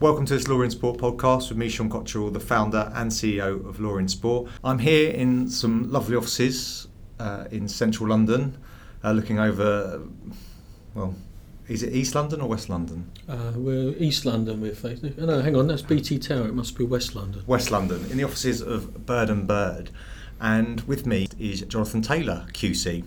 Welcome to this Law in Sport podcast with me, Sean Cottrell, the founder and CEO of Law in Sport. I'm here in some lovely offices uh, in central London, uh, looking over, well, is it East London or West London? Uh, we're East London. We're facing. Oh, no, hang on. That's BT Tower. It must be West London. West London, in the offices of Bird and Bird. And with me is Jonathan Taylor, QC,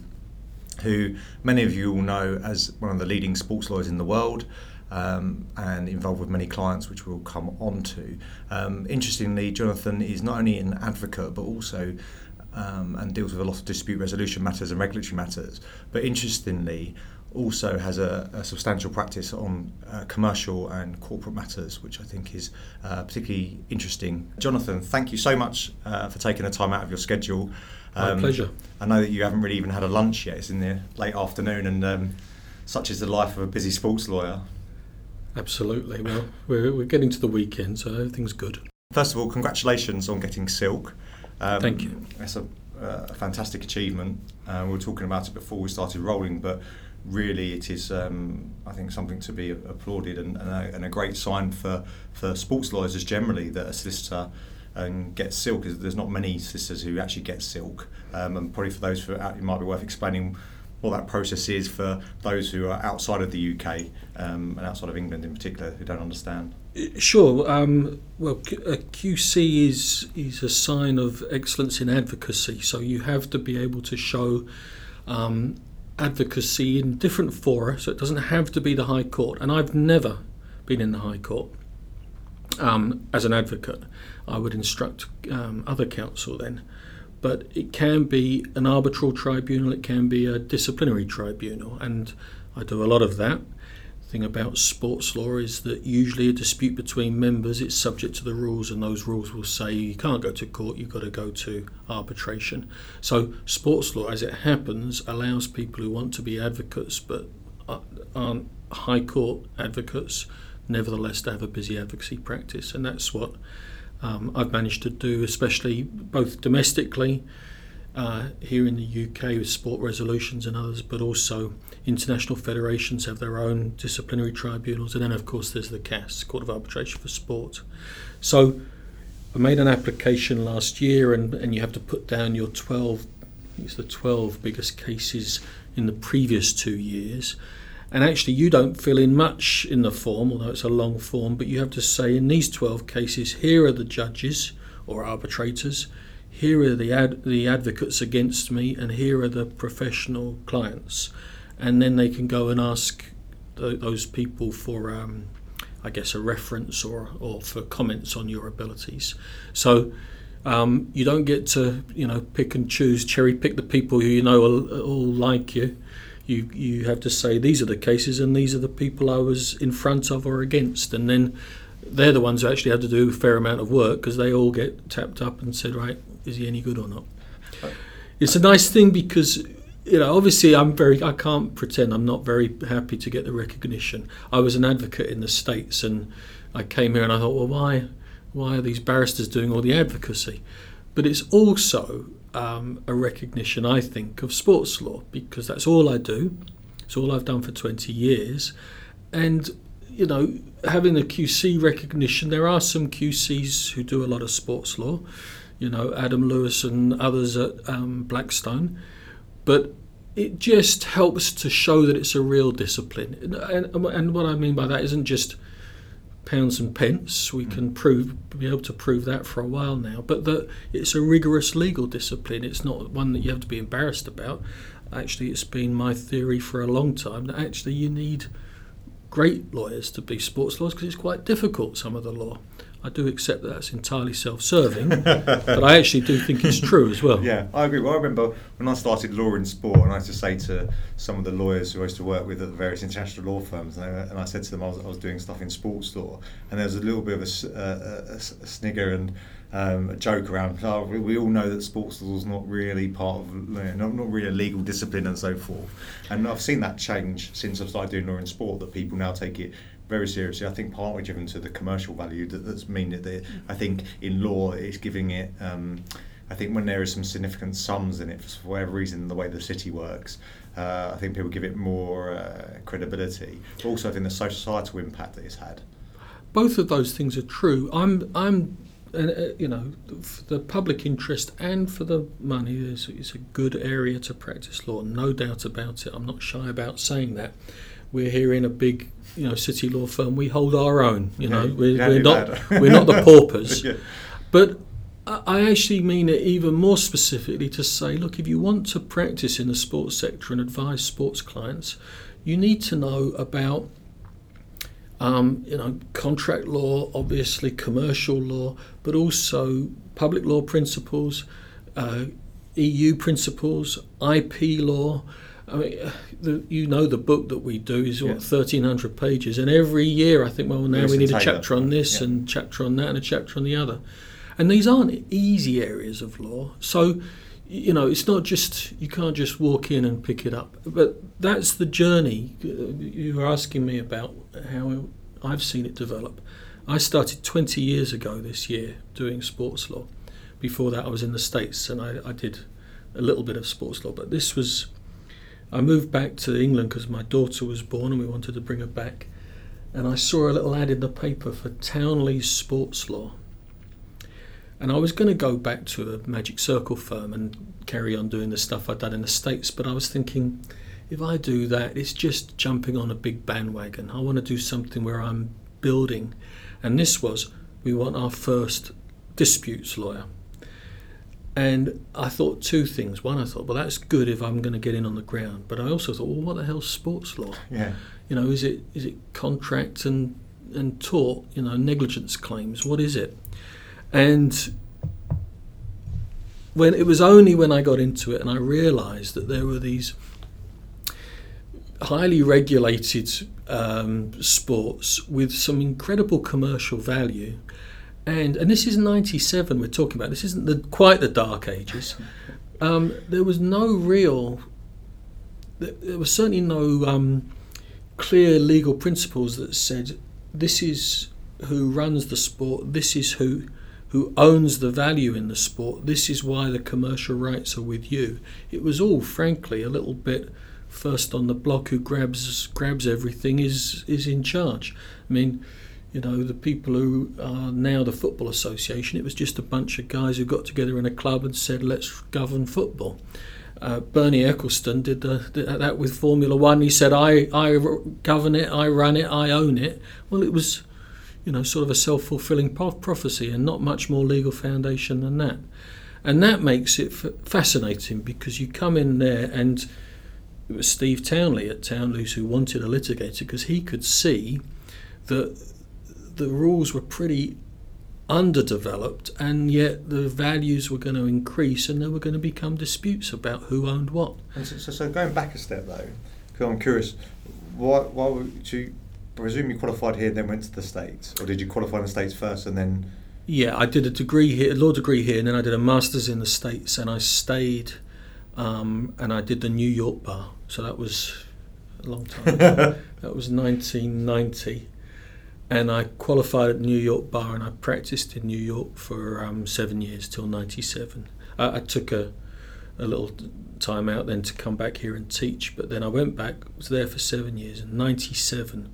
who many of you will know as one of the leading sports lawyers in the world um, and involved with many clients, which we'll come on to. Um, interestingly, Jonathan is not only an advocate but also um, and deals with a lot of dispute resolution matters and regulatory matters. But interestingly, also has a, a substantial practice on uh, commercial and corporate matters, which I think is uh, particularly interesting. Jonathan, thank you so much uh, for taking the time out of your schedule. My pleasure. I know that you haven't really even had a lunch yet. It's in the late afternoon, and um, such is the life of a busy sports lawyer. Absolutely. Well, we're, we're getting to the weekend, so everything's good. First of all, congratulations on getting Silk. Um, Thank you. It's a, uh, a fantastic achievement. Uh, we were talking about it before we started rolling, but really it is, um, I think, something to be applauded and, and, a, and, a, great sign for, for sports lawyers generally that a solicitor and gets silk. There's not many solicitors who actually get silk, um, and probably for those who it might be worth explaining what that process is for those who are outside of the UK um, and outside of England in particular who don't understand. Sure. Um, well, a QC is is a sign of excellence in advocacy. So you have to be able to show um, advocacy in different fora. So it doesn't have to be the High Court. And I've never been in the High Court um, as an advocate. I would instruct um, other counsel then but it can be an arbitral tribunal, it can be a disciplinary tribunal, and I do a lot of that. The thing about sports law is that usually a dispute between members it's subject to the rules, and those rules will say you can't go to court, you've got to go to arbitration. So, sports law, as it happens, allows people who want to be advocates but aren't high court advocates, nevertheless, to have a busy advocacy practice, and that's what um, I've managed to do, especially both domestically uh, here in the UK with sport resolutions and others, but also international federations have their own disciplinary tribunals, and then of course there's the CAS, Court of Arbitration for Sport. So I made an application last year, and, and you have to put down your 12, it's the 12 biggest cases in the previous two years. And actually, you don't fill in much in the form, although it's a long form, but you have to say in these 12 cases, here are the judges or arbitrators, here are the, ad- the advocates against me, and here are the professional clients. And then they can go and ask th- those people for, um, I guess, a reference or, or for comments on your abilities. So um, you don't get to, you know, pick and choose, cherry pick the people who you know all, all like you you you have to say these are the cases and these are the people I was in front of or against, and then they're the ones who actually have to do a fair amount of work because they all get tapped up and said, right, is he any good or not? It's a nice thing because you know, obviously, I'm very. I can't pretend I'm not very happy to get the recognition. I was an advocate in the states, and I came here and I thought, well, why, why are these barristers doing all the advocacy? But it's also um, a recognition, I think, of sports law because that's all I do. It's all I've done for 20 years. And, you know, having a QC recognition, there are some QCs who do a lot of sports law, you know, Adam Lewis and others at um, Blackstone. But it just helps to show that it's a real discipline. And, and, and what I mean by that isn't just pounds and pence. We can mm. prove be able to prove that for a while now. But that it's a rigorous legal discipline. It's not one that you have to be embarrassed about. Actually, it's been my theory for a long time that actually you need great lawyers to be sports lawyers because it's quite difficult some of the law. I do accept that that's entirely self-serving, but I actually do think it's true as well. Yeah, I agree. Well, I remember when I started law in sport, and I used to say to some of the lawyers who I used to work with at the various international law firms, and I, and I said to them I was, I was, doing stuff in sports law, and there was a little bit of a, a, a, a snigger and um, a joke around. Oh, we all know that sports law is not really part of, you know, not, not really a legal discipline and so forth. And I've seen that change since I've started doing law in sport. That people now take it very seriously. I think partly driven to the commercial value that, that's mean that they, I think in law it's giving it. Um, I think when there is some significant sums in it for whatever reason, the way the city works, uh, I think people give it more uh, credibility. But also, I think the societal impact that it's had. both of those things are true. I'm I'm uh, you know, for the public interest and for the money, it's, it's a good area to practice law, no doubt about it. I'm not shy about saying that. We're hearing a big, you know, city law firm. We hold our own. You know, we're, we're not we're not the paupers. yeah. But I actually mean it even more specifically to say, look, if you want to practice in the sports sector and advise sports clients, you need to know about um, you know, contract law, obviously commercial law, but also public law principles, uh, EU principles, IP law. I mean, uh, the, you know, the book that we do is what thirteen hundred pages, and every year I think, well, now we need a chapter on this yeah. and chapter on that and a chapter on the other, and these aren't easy areas of law. So, you know, it's not just you can't just walk in and pick it up. But that's the journey you were asking me about how I've seen it develop. I started 20 years ago this year doing sports law. Before that, I was in the States and I, I did a little bit of sports law. But this was, I moved back to England because my daughter was born and we wanted to bring her back. And I saw a little ad in the paper for Townley's Sports Law. And I was going to go back to a Magic Circle firm and carry on doing the stuff I'd done in the States, but I was thinking, if I do that, it's just jumping on a big bandwagon. I want to do something where I'm building. And this was, we want our first disputes lawyer. And I thought two things. One, I thought, well, that's good if I'm going to get in on the ground. But I also thought, well, what the hell's sports law? Yeah. You know, is it is it contract and and tort? You know, negligence claims. What is it? And when it was only when I got into it and I realised that there were these highly regulated um, sports with some incredible commercial value. And, and this is 97 we're talking about. This isn't the, quite the dark ages. Um, there was no real, there was certainly no um, clear legal principles that said this is who runs the sport, this is who who owns the value in the sport, this is why the commercial rights are with you. It was all, frankly, a little bit first on the block who grabs grabs everything is is in charge. I mean, you know, the people who are now the football association, it was just a bunch of guys who got together in a club and said, "Let's govern football." Uh, Bernie Ecclestone did, the, did, that with Formula One. He said, I, I govern it, I run it, I own it. Well, it was, you know, sort of a self fulfilling prophecy and not much more legal foundation than that. And that makes it fascinating because you come in there and it was Steve Townley at Townley's who wanted a litigator because he could see that the rules were pretty underdeveloped and yet the values were going to increase and there were going to become disputes about who owned what. And so, so, so going back a step though, because I'm curious, why, why would you presume you qualified here and then went to the States or did you qualify in the States first and then yeah, I did a degree here, a law degree here, and then I did a master's in the States, and I stayed, um, and I did the New York bar. So that was a long time. that was 1990. And I qualified at New York Bar and I practiced in New York for um, seven years till 97. I, I took a, a little time out then to come back here and teach, but then I went back, was there for seven years, and 97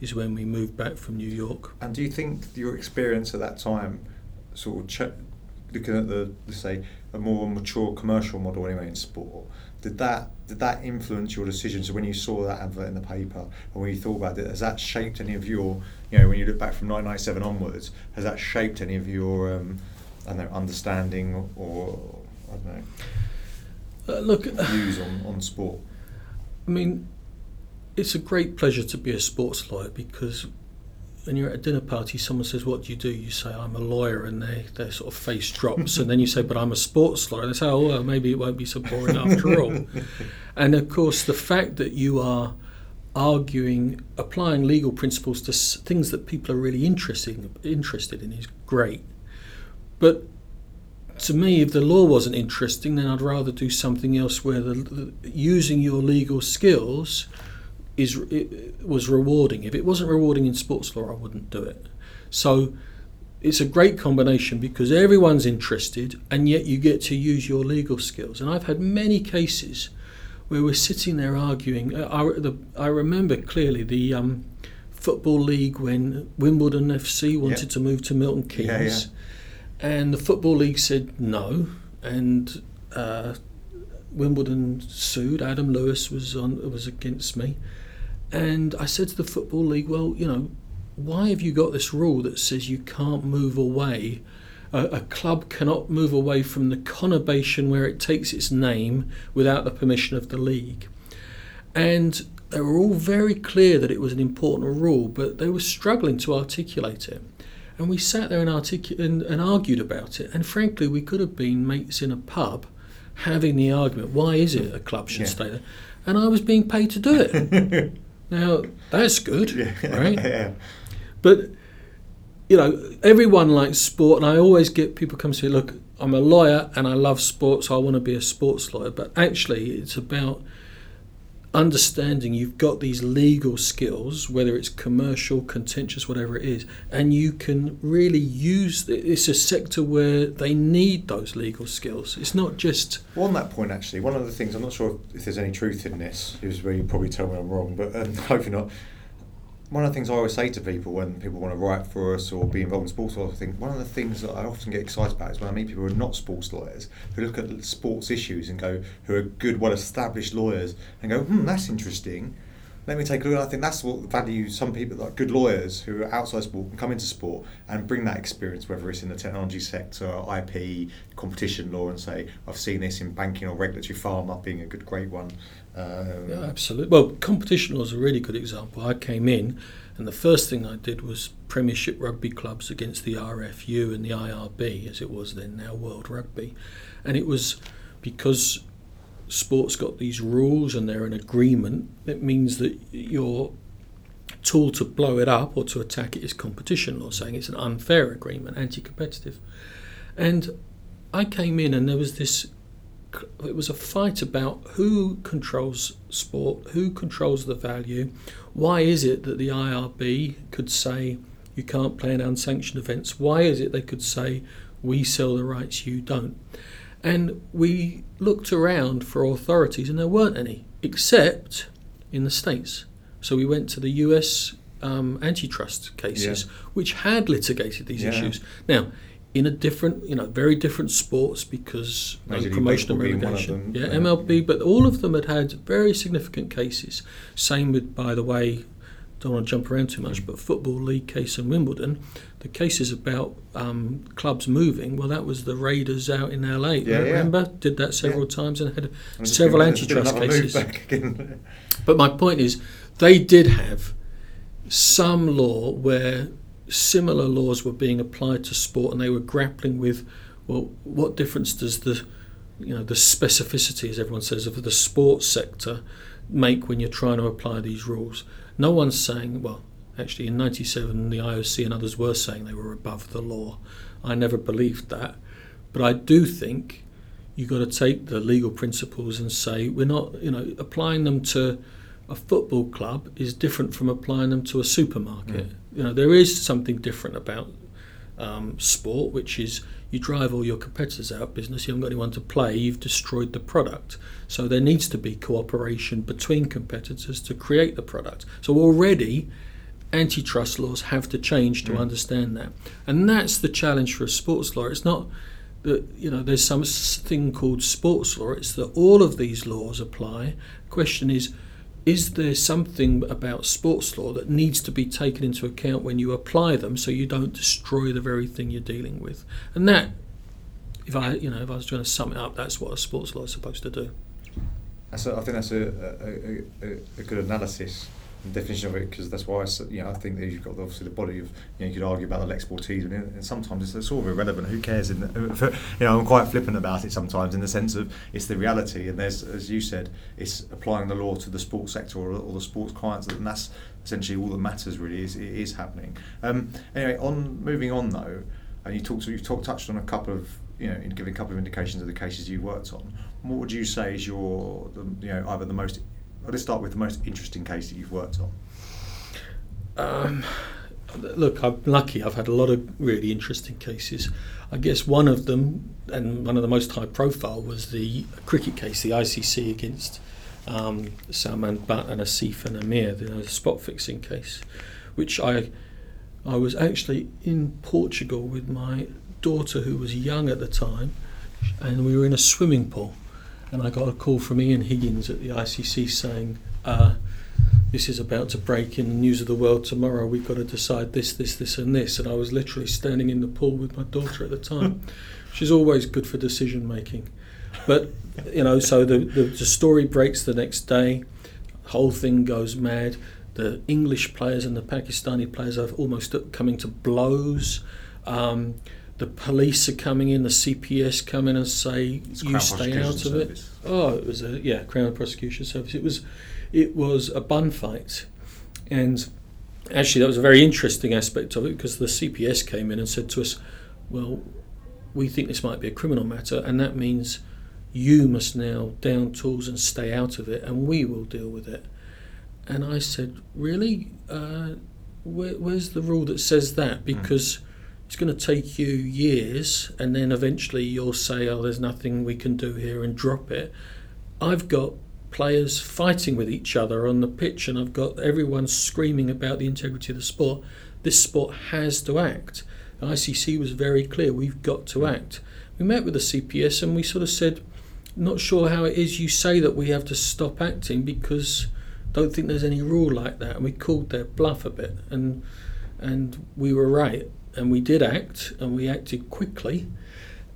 is when we moved back from New York. And do you think your experience at that time, sort of ch- looking at the, say, a more mature commercial model anyway in sport, did that did that influence your decision? So when you saw that advert in the paper and when you thought about it, has that shaped any of your, you know, when you look back from 1997 onwards, has that shaped any of your, um, I don't know, understanding or, I don't know, uh, look, views on, on sport? I mean, it's a great pleasure to be a sports lawyer because when you're at a dinner party, someone says, "What do you do?" You say, "I'm a lawyer," and they their sort of face drops, and then you say, "But I'm a sports lawyer." And they say, "Oh, well, maybe it won't be so boring after all." And of course, the fact that you are arguing, applying legal principles to things that people are really interested interested in is great. But to me, if the law wasn't interesting, then I'd rather do something else where the, the using your legal skills is was rewarding. If it wasn't rewarding in sports law, I wouldn't do it. So it's a great combination because everyone's interested, and yet you get to use your legal skills. And I've had many cases where we're sitting there arguing. Uh, I, the, I remember clearly the um, football league when Wimbledon FC wanted Yeah. to move to Milton Keynes, Yeah, yeah. and the football league said no, and uh, Wimbledon sued. Adam Lewis was on was against me, and I said to the football league, well, you know, why have you got this rule that says you can't move away? A, a club cannot move away from the conurbation where it takes its name without the permission of the league. And they were all very clear that it was an important rule, but they were struggling to articulate it. And we sat there and, articu- and, and argued about it. And frankly, we could have been mates in a pub having the argument why is it a club should Yeah. stay there? And I was being paid to do it. now, that's good, right? yeah. But you know, everyone likes sport, and I always get people come to me. Look, I'm a lawyer and I love sports. I want to be a sports lawyer, but actually, it's about understanding you've got these legal skills, whether it's commercial, contentious, whatever it is, and you can really use. It's a sector where they need those legal skills. It's not just Well, on that point, actually, one of the things I'm not sure if there's any truth in this. Is where you probably tell me I'm wrong, but um, hopefully not. One of the things I always say to people when people want to write for us or be involved in sports, law, I think one of the things that I often get excited about is when I meet people who are not sports lawyers who look at sports issues and go, who are good, well-established lawyers, and go, hmm, that's interesting. Let me take a look. I think that's what value some people, like good lawyers who are outside sport, can come into sport and bring that experience, whether it's in the technology sector, IP, competition law, and say, I've seen this in banking or regulatory pharma being a good, great one. Um, Yeah, absolutely. Well, competition was a really good example. I came in, and the first thing I did was Premiership rugby clubs against the RFU and the IRB, as it was then, now World Rugby. And it was because sports got these rules and they're an agreement, it means that your tool to blow it up or to attack it is competition law, saying it's an unfair agreement, anti competitive. And I came in, and there was this it was a fight about who controls sport, who controls the value. Why is it that the IRB could say you can't play in unsanctioned events? Why is it they could say we sell the rights, you don't? And we looked around for authorities, and there weren't any, except in the States. So we went to the US um, antitrust cases, Yeah. which had litigated these Yeah. issues. Now, in a different, you know, very different sports because Major promotion and Baseball being one of relegation. Yeah, yeah. MLB, but all of them had had very significant cases. Same with, by the way, don't want to jump around too much, but football league case in Wimbledon, the cases about um, clubs moving. Well, that was the Raiders out in LA. Yeah, yeah. Remember, did that several times and had And several been- antitrust cases. But my point is, they did have some law where similar laws were being applied to sport, and they were grappling with, well, what difference does the, you know, the specificity, as everyone says, of the sports sector make when you're trying to apply these rules? No one's saying, well, actually, in '97, the IOC and others were saying they were above the law. I never believed that, but I do think you've got to take the legal principles and say we're not, you know, applying them to a football club is different from applying them to a supermarket. Mm. You know, there is something different about um, sport, which is you drive all your competitors out of business, you haven't got anyone to play, you've destroyed the product. So there needs to be cooperation between competitors to create the product. So already antitrust laws have to change to understand that. And that's the challenge for a sports law. It's not that you know there's some thing called sports law. It's that all of these laws apply. The Question is, is there something about sports law that needs to be taken into account when you apply them, so you don't destroy the very thing you're dealing with? And that, if I you know if I was trying to sum it up, that's what a sports law is supposed to do. I think that's a, a, a, a, good analysis definition of it because that's why I, you know, I think that you've got obviously the body of you know you could argue about the lex sportiva and, and sometimes it's sort of irrelevant. Who cares? In the, you know, I'm quite flippant about it sometimes in the sense of it's the reality and there's as you said, it's applying the law to the sports sector or, or the sports clients and that's essentially all that matters. Really, is it is happening. Um, anyway, on moving on though, and you talked you've talked touched on a couple of you know, in giving a couple of indications of the cases you worked on, what would you say is your, you know, either the most, let's start with the most interesting case that you've worked on. Um, look, I'm lucky. I've had a lot of really interesting cases. I guess one of them, and one of the most high profile, was the cricket case, the ICC against um, Salman Butt and Asif and Amir, the spot fixing case, which I I was actually in Portugal with my daughter who was young at the time, and we were in a swimming pool, and I got a call from Iain Higgins at the ICC saying. Uh, this is about to break in the news of the world tomorrow. We've got to decide this, this, this, and this. And I was literally standing in the pool with my daughter at the time. She's always good for decision making. But, you know, so the, the, the story breaks the next day, whole thing goes mad. The English players and the Pakistani players are almost coming to blows. Um, the police are coming in, the CPS come in and say, It's "You stay out of it." Service. Oh, it was a yeah, Crown Prosecution Service. It was, it was a bun fight, and actually that was a very interesting aspect of it because the CPS came in and said to us, "Well, we think this might be a criminal matter, and that means you must now down tools and stay out of it, and we will deal with it." And I said, "Really? Uh, where, where's the rule that says that? Because." It's going to take you years, and then eventually you'll say, "Oh, there's nothing we can do here," and drop it. I've got players fighting with each other on the pitch, and I've got everyone screaming about the integrity of the sport. This sport has to act. The ICC was very clear. We've got to act. We met with the CPS, and we sort of said, "Not sure how it is you say that we have to stop acting because." Don't think there's any rule like that, and we called their bluff a bit, and and we were right and we did act and we acted quickly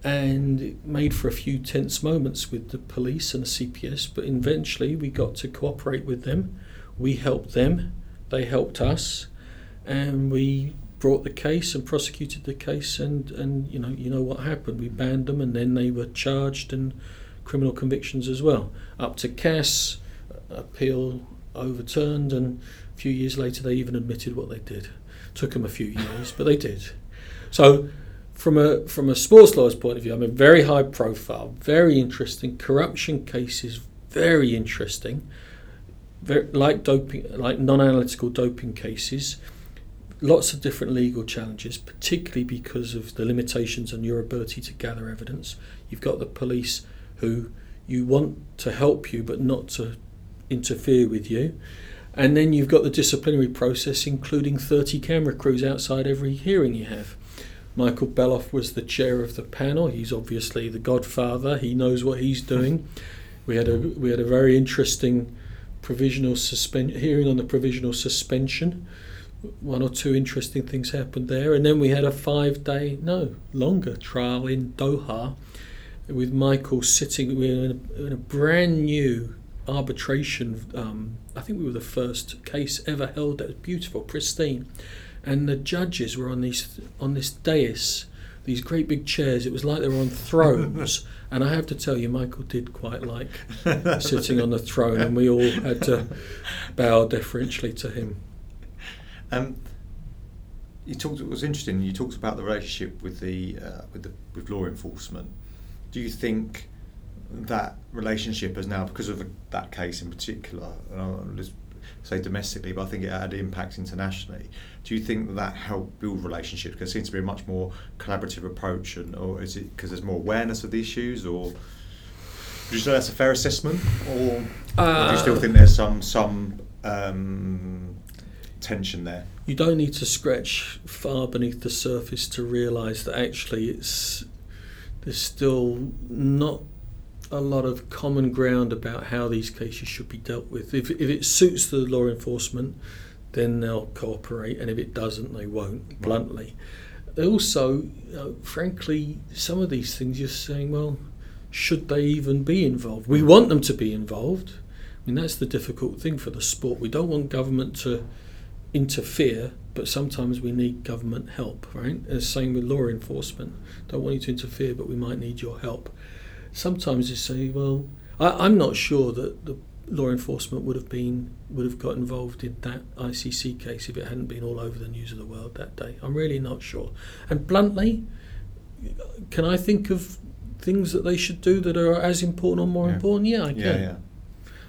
and it made for a few tense moments with the police and the CPS but eventually we got to cooperate with them. We helped them. They helped us and we brought the case and prosecuted the case and and you know you know what happened. We banned them and then they were charged and criminal convictions as well. Up to CAS appeal overturned and a few years later they even admitted what they did took them a few years, but they did. So, from a from a sports lawyer's point of view, I'm a very high profile, very interesting. Corruption cases, very interesting. Very, like doping, like non-analytical doping cases, lots of different legal challenges, particularly because of the limitations on your ability to gather evidence. You've got the police who you want to help you, but not to interfere with you. And then you've got the disciplinary process, including 30 camera crews outside every hearing you have. Michael Beloff was the chair of the panel. He's obviously the godfather. He knows what he's doing. We had a we had a very interesting provisional suspend hearing on the provisional suspension. One or two interesting things happened there, and then we had a five-day, no longer, trial in Doha, with Michael sitting. We in a, in a brand new arbitration. Um, I think we were the first case ever held that was beautiful, pristine, and the judges were on these on this dais, these great big chairs. It was like they were on thrones. and I have to tell you, Michael did quite like sitting on the throne, and we all had to bow deferentially to him. Um, you talked. It was interesting. You talked about the relationship with the uh, with the with law enforcement. Do you think that relationship has now, because of that case in particular, and I'll just say domestically, but I think it had impact internationally. Do you think that, that helped build relationships? Because it seems to be a much more collaborative approach, and or is it because there's more awareness of the issues, or would you say that's a fair assessment, or, or do you still think there's some some um, tension there? You don't need to scratch far beneath the surface to realise that actually it's there's still not a lot of common ground about how these cases should be dealt with. If, if it suits the law enforcement, then they'll cooperate, and if it doesn't, they won't, bluntly. Also, uh, frankly, some of these things you're saying, well, should they even be involved? We want them to be involved. I mean, that's the difficult thing for the sport. We don't want government to interfere, but sometimes we need government help, right? The same with law enforcement. Don't want you to interfere, but we might need your help sometimes you say, well, I, am not sure that the law enforcement would have been would have got involved in that ICC case if it hadn't been all over the news of the world that day. I'm really not sure. And bluntly, can I think of things that they should do that are as important or more Yeah. important? Yeah, I can. Yeah, yeah.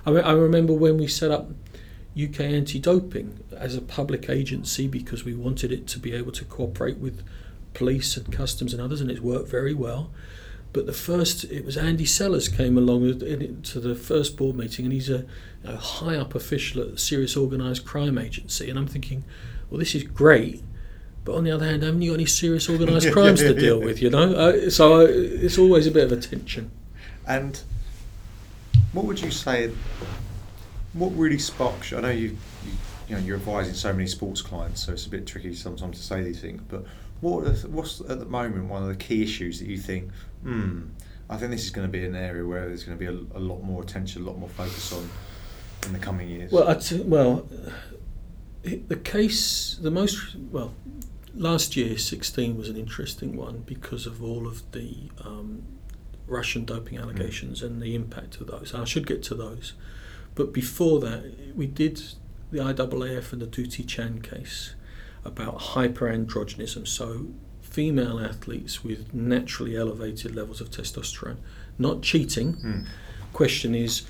I, re- I remember when we set up UK anti-doping as a public agency because we wanted it to be able to cooperate with police and customs and others, and it's worked very well. But the first, it was Andy Sellers came along to the first board meeting, and he's a, high up official at a serious organised crime agency. And I'm thinking, well, this is great, but on the other hand, haven't you got any serious organised crimes to deal with? You know, uh, so uh, it's always a bit of a tension. And what would you say? What really sparks? you- I know you, you, you know, you're advising so many sports clients, so it's a bit tricky sometimes to say these things. But what, are what's at the moment one of the key issues that you think? Hmm, I think this is going to be an area where there's going to be a, a lot more attention, a lot more focus on in the coming years. Well, well, the case, the most well, last year, sixteen was an interesting one because of all of the um, Russian doping allegations and the impact of those. I should get to those, but before that, we did the IAAF and the Dutee Chand case about hyperandrogenism. So, female athletes with naturally elevated levels of testosterone, not cheating. Hmm. Question is,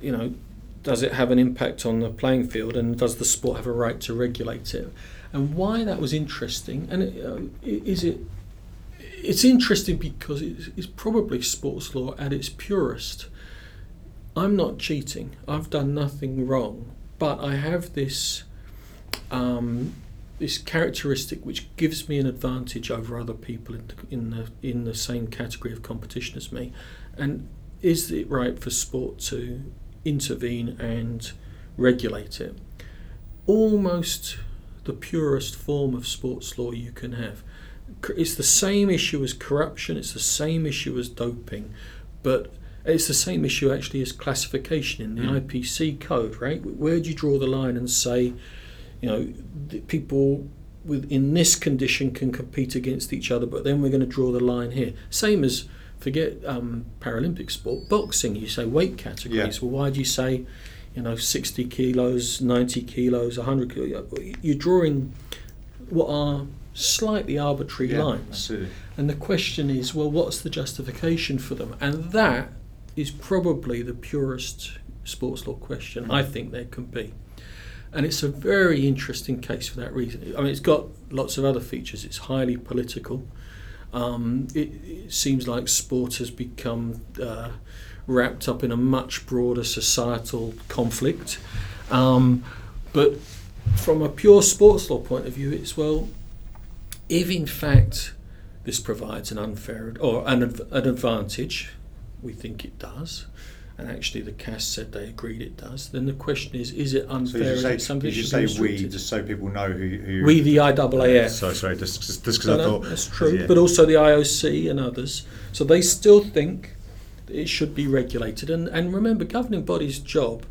you know, does it have an impact on the playing field and does the sport have a right to regulate it and why that was interesting and it, uh, is it it's interesting because it's, it's probably sports law at its purest i'm not cheating i've done nothing wrong but i have this um, this characteristic which gives me an advantage over other people in the, in the in the same category of competition as me and is it right for sport to intervene and regulate it. Almost the purest form of sports law you can have. It's the same issue as corruption, it's the same issue as doping, but it's the same issue actually as classification in the Mm. IPC code, right? Where do you draw the line and say, you know, the people with in this condition can compete against each other, but then we're going to draw the line here. Same as forget um, Paralympic sport, boxing. You say weight categories. Yeah. Well, why do you say, you know, sixty kilos, ninety kilos, hundred kilos? You're drawing what are slightly arbitrary yeah, lines. absolutely. And the question is, well, what's the justification for them? And that is probably the purest sports law question I think there can be. And it's a very interesting case for that reason. I mean, it's got lots of other features. It's highly political. Um, it, it seems like sport has become uh, wrapped up in a much broader societal conflict. Um, but from a pure sports law point of view, it's well, if in fact this provides an unfair or an, an advantage, we think it does, and actually the CAS said they agreed it does, then the question is, is it So unfair? you Is say, it something you say we, just so people know who. who We, the IAAF. Sorry, sorry, just because No, I no, thought that's true, yeah. but also the IOC and others. So they still think it should be regulated. And, and remember, governing bodies' job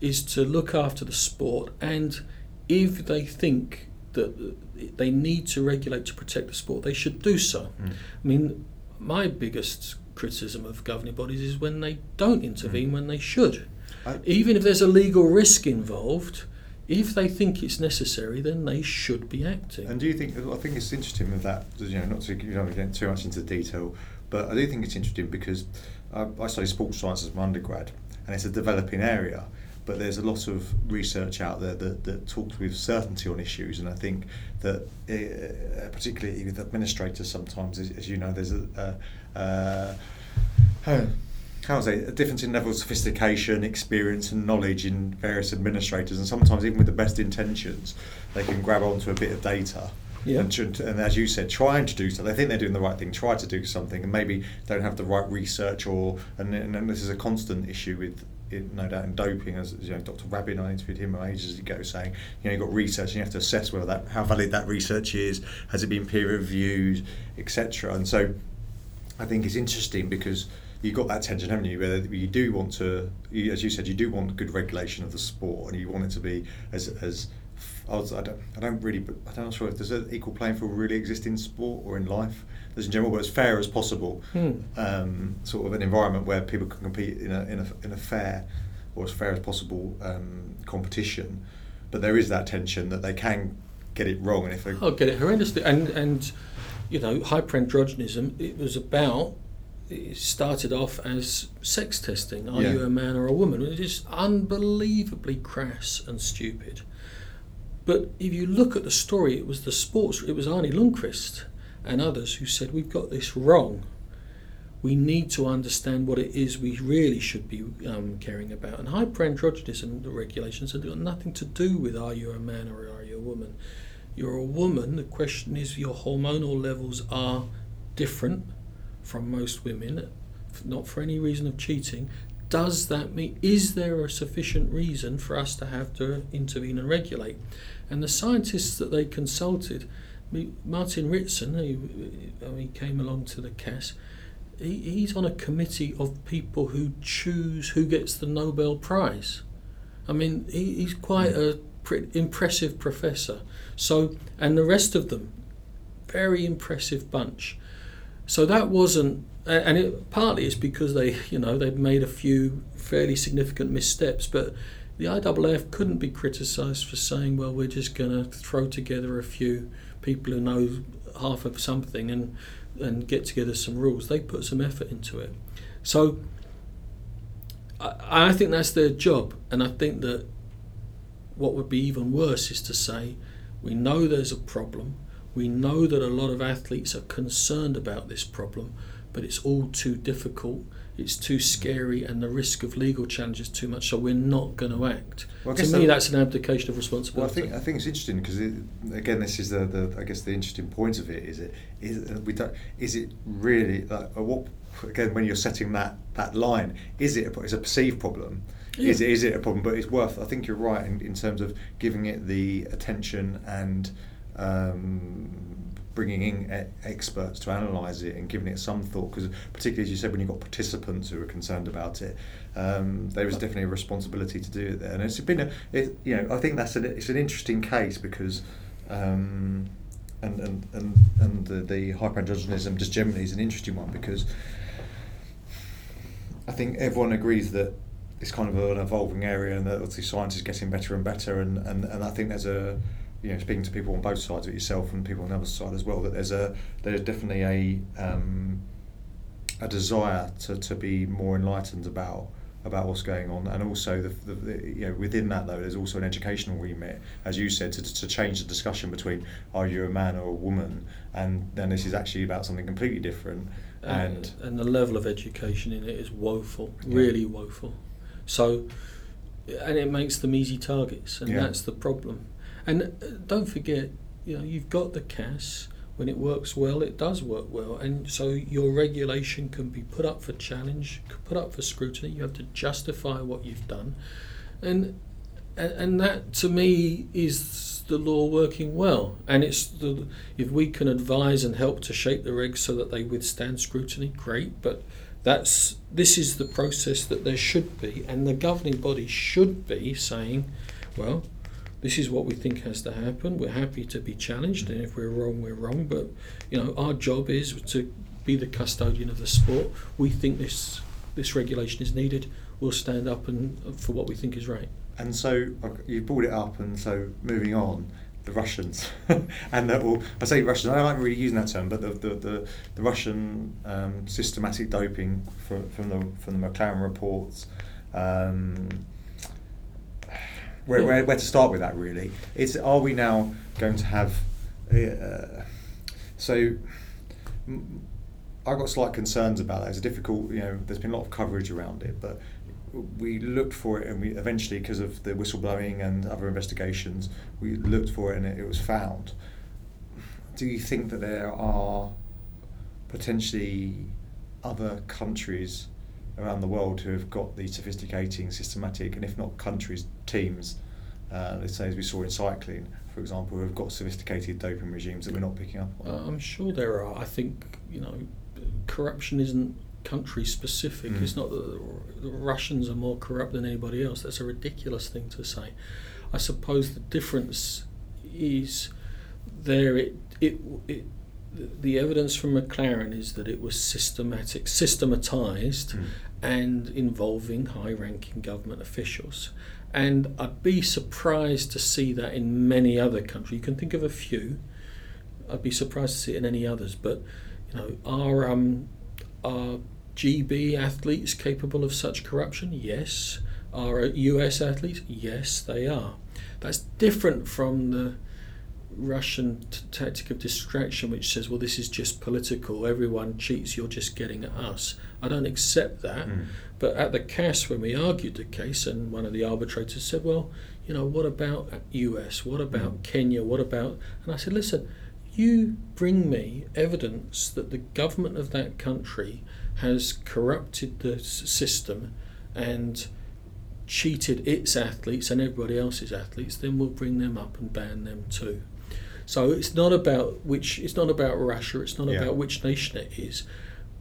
is to look after the sport, and if they think that they need to regulate to protect the sport, they should do so. Mm. I mean, my biggest criticism of governing bodies is when they don't intervene hmm. when they should. I- Even if there's a legal risk involved, if they think it's necessary, then they should be acting. And do you think? I think it's interesting with that. You know, not to you don't get too much into detail, but I do think it's interesting because I, I study sports science as my undergrad, and it's a developing area. But there's a lot of research out there that, that talks with certainty on issues, and I think that, uh, particularly with administrators, sometimes, as, as you know, there's a, uh, uh, how, say, a difference in level of sophistication, experience, and knowledge in various administrators, and sometimes even with the best intentions, they can grab onto a bit of data. Yeah. And, and as you said, trying to do so, they think they're doing the right thing. Try to do something, and maybe don't have the right research, or and, and this is a constant issue with, no doubt, in doping. As you know, Dr. Rabin, I interviewed him ages ago, saying, you know, you've got research, and you have to assess whether that how valid that research is, has it been peer reviewed, etc. And so, I think it's interesting because you've got that tension, haven't you? Where you do want to, as you said, you do want good regulation of the sport, and you want it to be as as. I, was, I don't. I don't really. I'm not sure if there's an equal playing field really exist in sport or in life. There's in general, but as fair as possible. Hmm. Um, sort of an environment where people can compete in a in a, in a fair or as fair as possible um, competition. But there is that tension that they can get it wrong, and if they, I'll get it horrendously. And and you know, hyperandrogenism. It was about. It started off as sex testing. Are Yeah. you a man or a woman? It is unbelievably crass and stupid. But if you look at the story, it was the sports. It was Arne Ljungqvist and others who said we've got this wrong. We need to understand what it is we really should be um, caring about. And hyperandrogenism, the regulations, have got nothing to do with are you a man or are you a woman. You're a woman. The question is, your hormonal levels are different from most women, not for any reason of cheating. Does that mean, is there a sufficient reason for us to have to intervene and regulate? And the scientists that they consulted, Martin Ritzén, he came along to the CAS, he, he's on a committee of people who choose who gets the Nobel Prize. I mean, he, he's quite a impressive professor. So, and the rest of them, very impressive bunch. So that wasn't, and it, partly it's because they, you know, they'd made a few fairly significant missteps, but the IAAF couldn't be criticised for saying, well, we're just going to throw together a few people who know half of something and and get together some rules. They put some effort into it. So I, I think that's their job, and I think that what would be even worse is to say we know there's a problem. We know that a lot of athletes are concerned about this problem, but it's all too difficult it's too scary and the risk of legal challenge is too much, so we're not going to act. Well, to me, that's an abdication of responsibility. Well, I think I think it's interesting because it, again, this is the, the I guess the interesting point of it is it is we don't is it really like what again when you're setting that that line is it a, it's a perceived problem. Yeah. Is, it, is it a problem? But it's worth. I think you're right in, in terms of giving it the attention and um, bringing in experts to analyse it and giving it some thought because particularly as you said when you've got participants who are concerned about it um, there is definitely a responsibility to do it there. And it's been a it, you know I think that's an, it's an interesting case because um, and, and, and, and the, the hyperandrogenism just generally is an interesting one because I think everyone agrees that it's kind of an evolving area and that obviously science is getting better and better and, and, and I think there's a you know, speaking to people on both sides of yourself and people on the other side as well, that there's a there's definitely a um, a desire to, to be more enlightened about about what's going on, and also the, the, the, you know within that though there's also an educational remit, as you said, to, to change the discussion between are you a man or a woman, and then this is actually about something completely different, and and, and the level of education in it is woeful, yeah. really woeful. So, and it makes them easy targets, and yeah. that's the problem. And uh, don't forget, you know, you've got the CAS. When it works well, it does work well, and so your regulation can be put up for challenge, put up for scrutiny. You have to justify what you've done, and and that to me is the law working well. And it's the if we can advise and help to shape the regs so that they withstand scrutiny, great. But that's this is the process that there should be, and the governing body should be saying, well, this is what we think has to happen. We're happy to be challenged, and if we're wrong, we're wrong. But you know, our job is to be the custodian of the sport. We think this this regulation is needed. We'll stand up and for what we think is right. And so you brought it up, and so moving on, the Russians, and that will I say Russians. I don't like really using that term, but the the, the, the Russian um, systematic doping from, from the from the McLaren reports. Um, where, where, where to start with that really. It's are we now going to have uh, so I got slight concerns about that. It's a difficult, you know, there's been a lot of coverage around it, but we looked for it and we eventually because of the whistleblowing and other investigations we looked for it and it, it was found do you think that there are potentially other countries around the world who have got the sophisticating, systematic, and if not countries, teams. Uh, let's say as we saw in cycling, for example, who have got sophisticated doping regimes that we're not picking up on. Uh, I'm sure there are. I think you know, corruption isn't country specific. Mm. It's not that the Russians are more corrupt than anybody else. That's a ridiculous thing to say. I suppose the difference is there. It it it the evidence from McLaren is that it was systematic, systematized, mm. and involving high-ranking government officials. And I'd be surprised to see that in many other countries. You can think of a few. I'd be surprised to see it in any others. But you know, are um, are GB athletes capable of such corruption? Yes. Are US athletes? Yes, they are. That's different from the Russian t- tactic of distraction, which says, well, this is just political, everyone cheats, you're just getting at us. I don't accept that. Mm. But at the CAS, when we argued the case, and one of the arbitrators said, well, you know, what about US? What about Kenya? What about. And I said, listen, you bring me evidence that the government of that country has corrupted the system and cheated its athletes and everybody else's athletes, then we'll bring them up and ban them too. So it's not about which it's not about Russia, it's not Yeah. about which nation it is.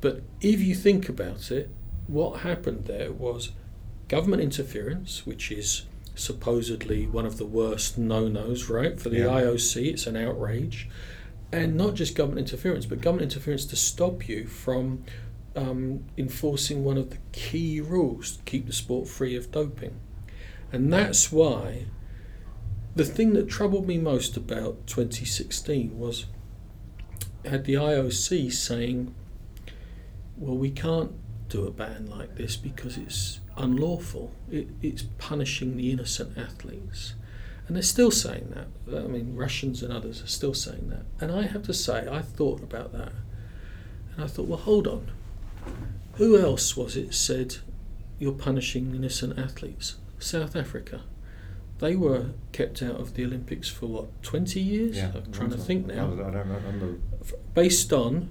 But if you think about it, what happened there was government interference, which is supposedly one of the worst no-nos, right? For the Yeah. IOC, it's an outrage. And not just government interference, but government interference to stop you from um, enforcing one of the key rules to keep the sport free of doping. And that's why the thing that troubled me most about 2016 was had the IOC saying, well, we can't do a ban like this because it's unlawful. It, it's punishing the innocent athletes. And they're still saying that. I mean, Russians and others are still saying that. And I have to say, I thought about that. And I thought, well, hold on. Who else was it said you're punishing innocent athletes? South Africa. They were kept out of the Olympics for what, 20 years? I'm trying to think now I don't remember. based on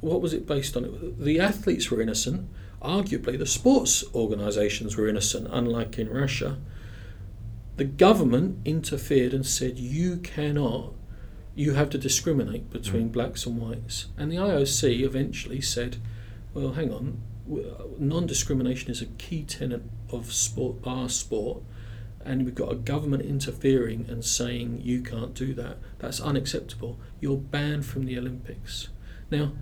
what was it based on? The athletes were innocent. Arguably, the sports organisations were innocent, unlike in Russia. The government interfered and said, you cannot, you have to discriminate between Mm. blacks and whites. And the IOC eventually said, well, hang on, non discrimination is a key tenet of sport, bar sport, and we've got a government interfering and saying you can't do that. That's unacceptable. You're banned from the Olympics. Now,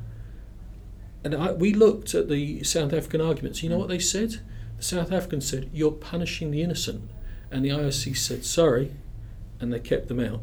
and I, we looked at the South African arguments. You know hmm. what they said? The South Africans said, You're punishing the innocent. And the IOC said, Sorry. And they kept them out.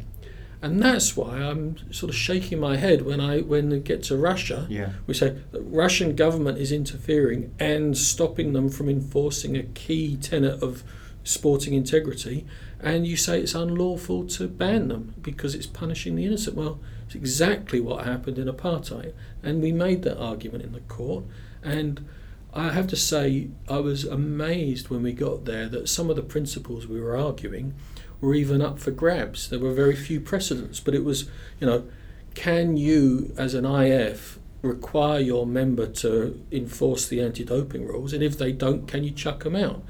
And that's why I'm sort of shaking my head when I when they get to Russia. Yeah. We say the Russian government is interfering and stopping them from enforcing a key tenet of sporting integrity, and you say it's unlawful to ban them because it's punishing the innocent. Well, it's exactly what happened in apartheid, and we made that argument in the court. And I have to say, I was amazed when we got there that some of the principles we were arguing were even up for grabs. There were very few precedents, but it was, you know, can you, as an IF, require your member to enforce the anti doping rules? And if they don't, can you chuck them out?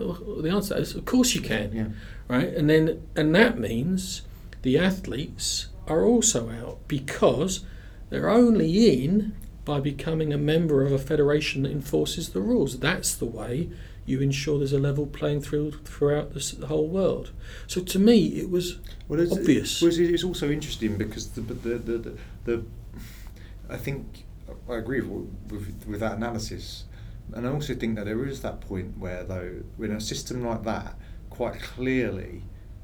Well, the answer is, of course you can Yeah. right? And then and that means the athletes are also out because they're only in by becoming a member of a federation that enforces the rules. That's the way you ensure there's a level playing field throughout the, the whole world. So to me, it was Well, it's, obvious. Well, it's, it's also interesting because the the, the, the, the I think I agree with, with with that analysis, and I also think that there is that point where though in a system like that, quite clearly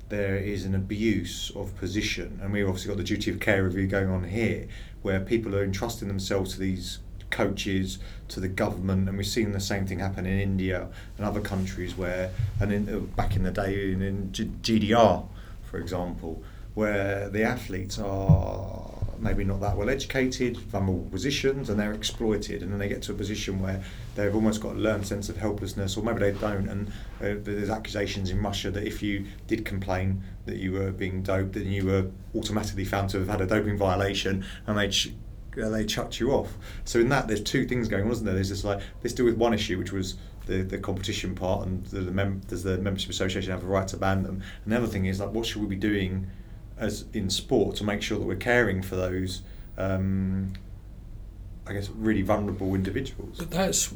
there is an abuse of position, and we've obviously got the duty of care review going on here, where people are entrusting themselves to these coaches, to the government, and we've seen the same thing happen in India and other countries where, and in, uh, back in the day in, in G- GDR, for example, where the athletes are maybe not that well educated, vulnerable positions, and they're exploited, and then they get to a position where they've almost got a learned sense of helplessness, or maybe they don't, and uh, there's accusations in Russia that if you did complain that you were being doped, then you were automatically found to have had a doping violation, and they ch- uh, they chucked you off. So in that, there's two things going on, wasn't there? There's just like let's deal with one issue, which was the, the competition part, and the, the mem- does the membership association have a right to ban them? And the other thing is like, what should we be doing as in sport to make sure that we're caring for those, um, I guess, really vulnerable individuals? But that's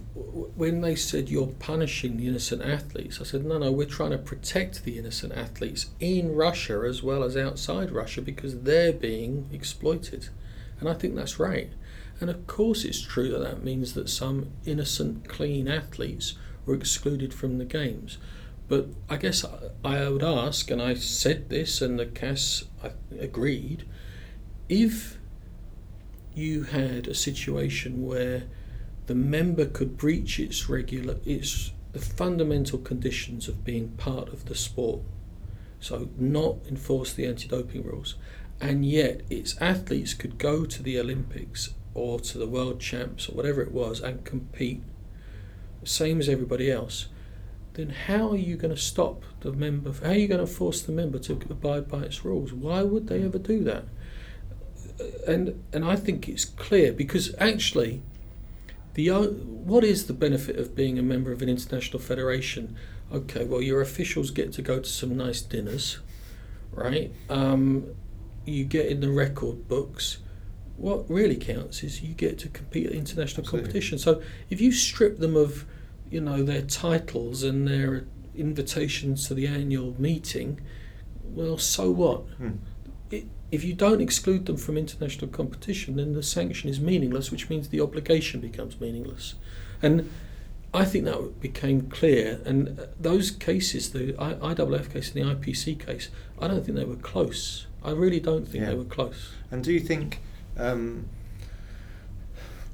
when they said you're punishing the innocent athletes. I said, no, no, we're trying to protect the innocent athletes in Russia as well as outside Russia because they're being exploited. And I think that's right. And of course, it's true that that means that some innocent, clean athletes were excluded from the games. But I guess I, I would ask, and I said this, and the CAS agreed, if you had a situation where the member could breach its regular its the fundamental conditions of being part of the sport so not enforce the anti-doping rules and yet its athletes could go to the olympics or to the world champs or whatever it was and compete same as everybody else then how are you going to stop the member? How are you going to force the member to abide by its rules? Why would they ever do that? And and I think it's clear because actually, the what is the benefit of being a member of an international federation? Okay, well, your officials get to go to some nice dinners, right? Um, you get in the record books. What really counts is you get to compete at international Absolutely. competition. So if you strip them of you know their titles and their invitations to the annual meeting, well, so what? Hmm. It, if you don't exclude them from international competition, then the sanction is meaningless, which means the obligation becomes meaningless. And I think that became clear. And those cases, the IAAF case and the IPC case, I don't think they were close. I really don't think yeah. they were close. And do you think? Um,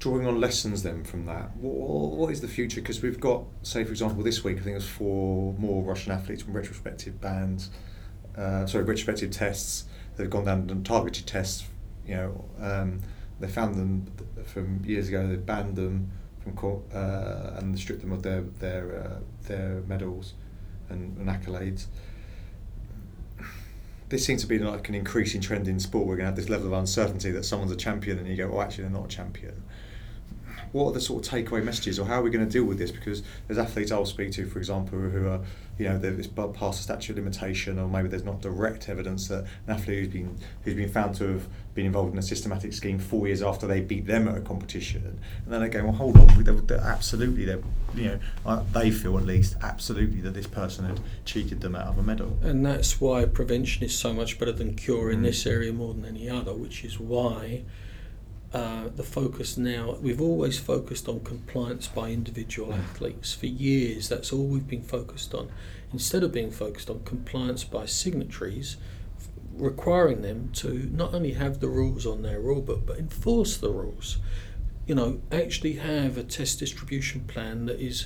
drawing on lessons then from that, what, what is the future? Because we've got, say, for example, this week I think it was four more Russian athletes from retrospective bans, uh, sorry, retrospective tests. They've gone down and targeted tests. You know, um, they found them from years ago. They banned them from court uh, and stripped them of their their uh, their medals and, and accolades this seems to be like an increasing trend in sport. We're going to have this level of uncertainty that someone's a champion, and you go, "Oh, actually, they're not a champion." What are the sort of takeaway messages, or how are we going to deal with this? Because there's athletes I'll speak to, for example, who are, you know, it's past the statute of limitation, or maybe there's not direct evidence that an athlete who's been who's been found to have been involved in a systematic scheme four years after they beat them at a competition, and then they go, well, hold on, they're, they're absolutely, they you know, they feel at least absolutely that this person had cheated them out of a medal. And that's why prevention is so much better than cure in mm. this area more than any other, which is why uh, the focus now, we've always focused on compliance by individual athletes. For years, that's all we've been focused on. Instead of being focused on compliance by signatories, requiring them to not only have the rules on their rulebook, but enforce the rules. You know, actually have a test distribution plan that is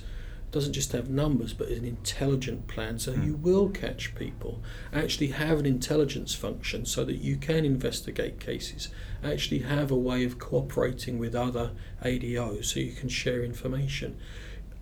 doesn't just have numbers but is an intelligent plan so mm. you will catch people actually have an intelligence function so that you can investigate cases actually have a way of cooperating with other ADOs so you can share information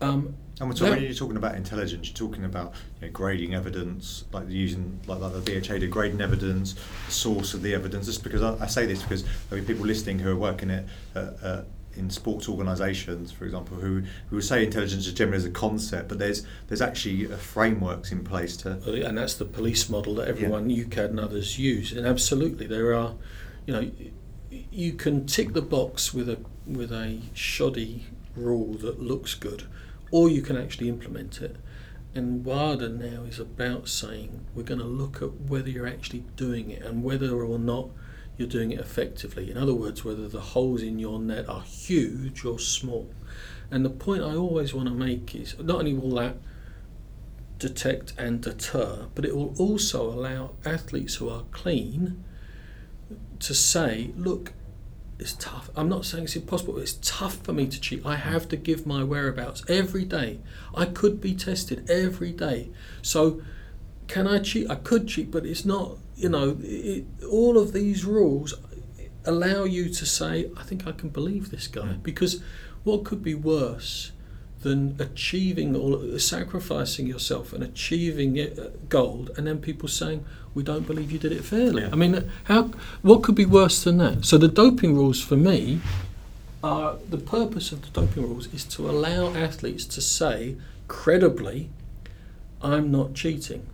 um, and talking, when you're talking about intelligence, you're talking about you know, grading evidence, like using like, like the BHA to grading evidence, source of the evidence. Just because I, I say this because I mean people listening who are working at uh, uh, in sports organisations, for example, who who say intelligence is generally as a concept, but there's there's actually uh, frameworks in place to. And that's the police model that everyone yeah. UKAD and others use. And absolutely, there are, you know, you can tick the box with a with a shoddy rule that looks good, or you can actually implement it. And WADA now is about saying we're going to look at whether you're actually doing it and whether or not you're doing it effectively. In other words, whether the holes in your net are huge or small. And the point I always want to make is not only will that detect and deter, but it will also allow athletes who are clean to say, look, it's tough. I'm not saying it's impossible, but it's tough for me to cheat. I have to give my whereabouts every day. I could be tested every day. So, can I cheat? I could cheat, but it's not, you know, it, all of these rules allow you to say, I think I can believe this guy. Because what could be worse than achieving or sacrificing yourself and achieving it, uh, gold, and then people saying we don't believe you did it fairly. Yeah. I mean, how what could be worse than that? So the doping rules for me are the purpose of the doping rules is to allow athletes to say credibly, I'm not cheating.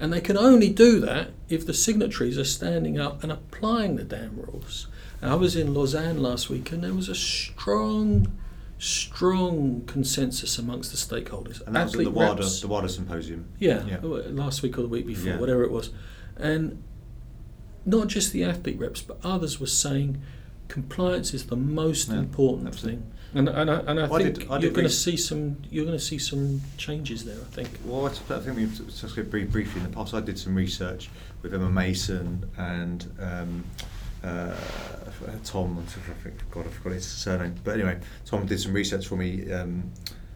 And they can only do that if the signatories are standing up and applying the damn rules. I was in Lausanne last week and there was a strong strong consensus amongst the stakeholders. And that was at the WADA, the WADA symposium. Yeah, yeah, last week or the week before, yeah. whatever it was. And not just the athlete reps, but others were saying compliance is the most yeah, important absolutely. thing. And, and I, and I well, think I did, I you're going to see some you're going to see some changes there. I think. Well, I think we've discussed very briefly in the past. I did some research with Emma Mason and. Um, uh, Tom, I think, God, I forgot his surname. But anyway, Tom did some research for me. Um,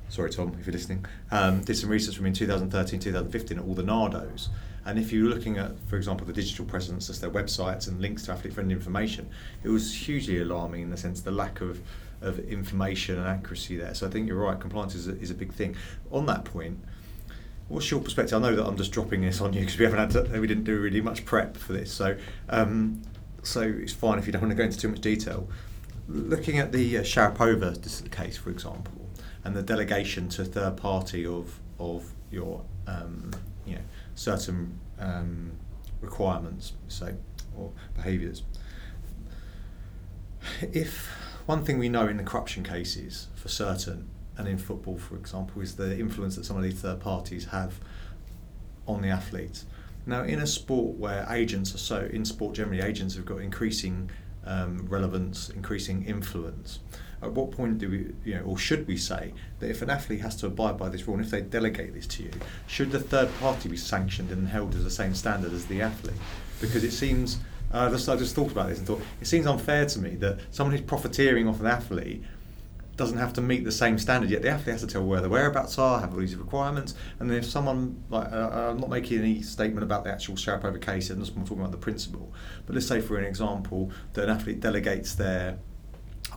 sorry, Tom, if you're listening. Um, did some research for me in 2013, 2015 at all the NADOs. And if you're looking at, for example, the digital presence, that's their websites and links to athlete friendly information, it was hugely alarming in the sense the lack of, of information and accuracy there. So I think you're right, compliance is a, is a big thing. On that point, what's your perspective? I know that I'm just dropping this on you because we haven't had to, we didn't do really much prep for this, so um, so it's fine if you don't want to go into too much detail. Looking at the uh, Sharapova case, for example, and the delegation to a third party of of your um, you know certain um, requirements, say, or behaviours. If one thing we know in the corruption cases for certain, and in football, for example, is the influence that some of these third parties have on the athletes. Now, in a sport where agents are so, in sport generally, agents have got increasing um, relevance, increasing influence. At what point do we, you know, or should we say that if an athlete has to abide by this rule, and if they delegate this to you, should the third party be sanctioned and held to the same standard as the athlete? Because it seems, uh, just, I just thought about this and thought it seems unfair to me that someone who's profiteering off an athlete doesn't have to meet the same standard yet the athlete has to tell where the whereabouts are have all these requirements and then if someone like uh, I'm not making any statement about the actual Sharapova case I'm just talking about the principle but let's say for an example that an athlete delegates their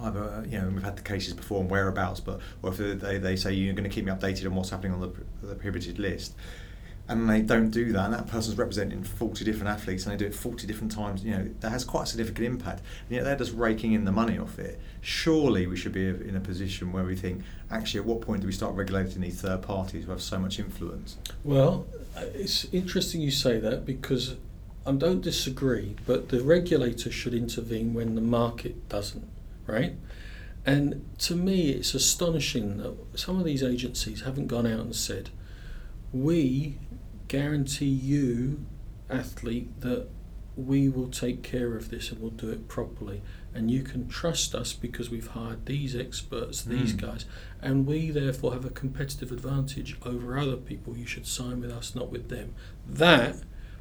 either you know we've had the cases before on whereabouts but or if they, they say you're going to keep me updated on what's happening on the, the prohibited list and they don't do that, and that person's representing 40 different athletes, and they do it 40 different times, you know, that has quite a significant impact. And yet they're just raking in the money off it. Surely we should be in a position where we think, actually, at what point do we start regulating these third parties who have so much influence? Well, uh, it's interesting you say that because I don't disagree, but the regulator should intervene when the market doesn't, right? And to me, it's astonishing that some of these agencies haven't gone out and said, we guarantee you, athlete, that we will take care of this and we'll do it properly. And you can trust us because we've hired these experts, these Mm. guys, and we therefore have a competitive advantage over other people. You should sign with us, not with them. That,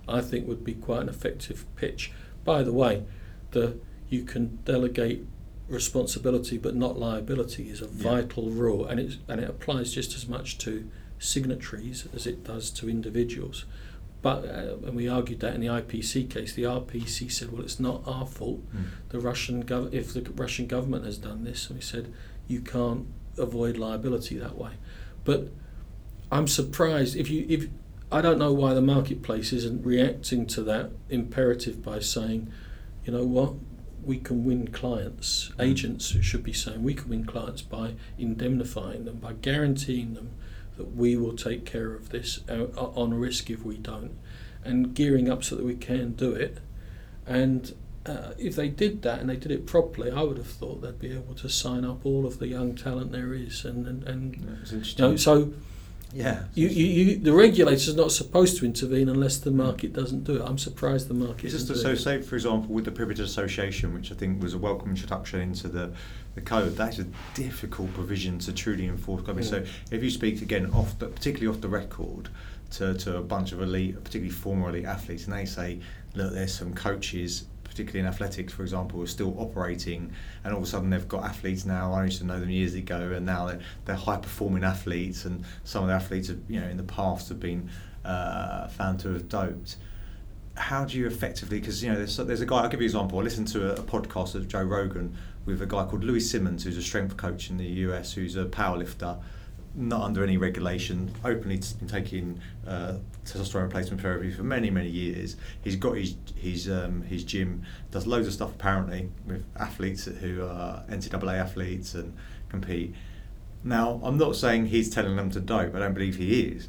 I think, would be quite an effective pitch. By the way, the you can delegate responsibility but not liability is a vital rule, and it's and it applies just as much to signatories as it does to individuals. But uh, and we argued that in the IPC case, the RPC said, "Well, it's not our fault. Mm. The Russian gov- if the Russian government has done this." And we said, "You can't avoid liability that way." But I'm surprised if you if I don't know why the marketplace isn't reacting to that imperative by saying, you know what, we can win clients. Mm. Agents should be saying we can win clients by indemnifying them, by guaranteeing them that we will take care of this uh, on risk if we don't, and gearing up so that we can do it. And uh, if they did that and they did it properly, I would have thought they'd be able to sign up all of the young talent there is, and and, and you know, so yeah. you, you, you, the regulator's not supposed to intervene unless the market doesn't do it. I'm surprised the market It's just isn't to, so say, for example, with the Prohibited Association, which I think was a welcome introduction into the, the code, that's a difficult provision to truly enforce. Mean, So if you speak again, off the, particularly off the record, to, to a bunch of elite, particularly former elite athletes, and they say, look, there's some coaches, particularly in athletics, for example, who are still operating, and all of a sudden they've got athletes now. I used to know them years ago, and now they're, they're high performing athletes, and some of the athletes, have, you know, in the past have been uh, found to have doped how do you effectively because you know there's, there's a guy I'll give you an example. I listened to a, a podcast of Joe Rogan with a guy called Louie Simmons who's a strength coach in the US who's a powerlifter not under any regulation openly been taking uh, testosterone replacement therapy for many many years. He's got his his um, his gym does loads of stuff apparently with athletes who are NCAA athletes and compete. Now I'm not saying he's telling them to dope. I don't believe he is.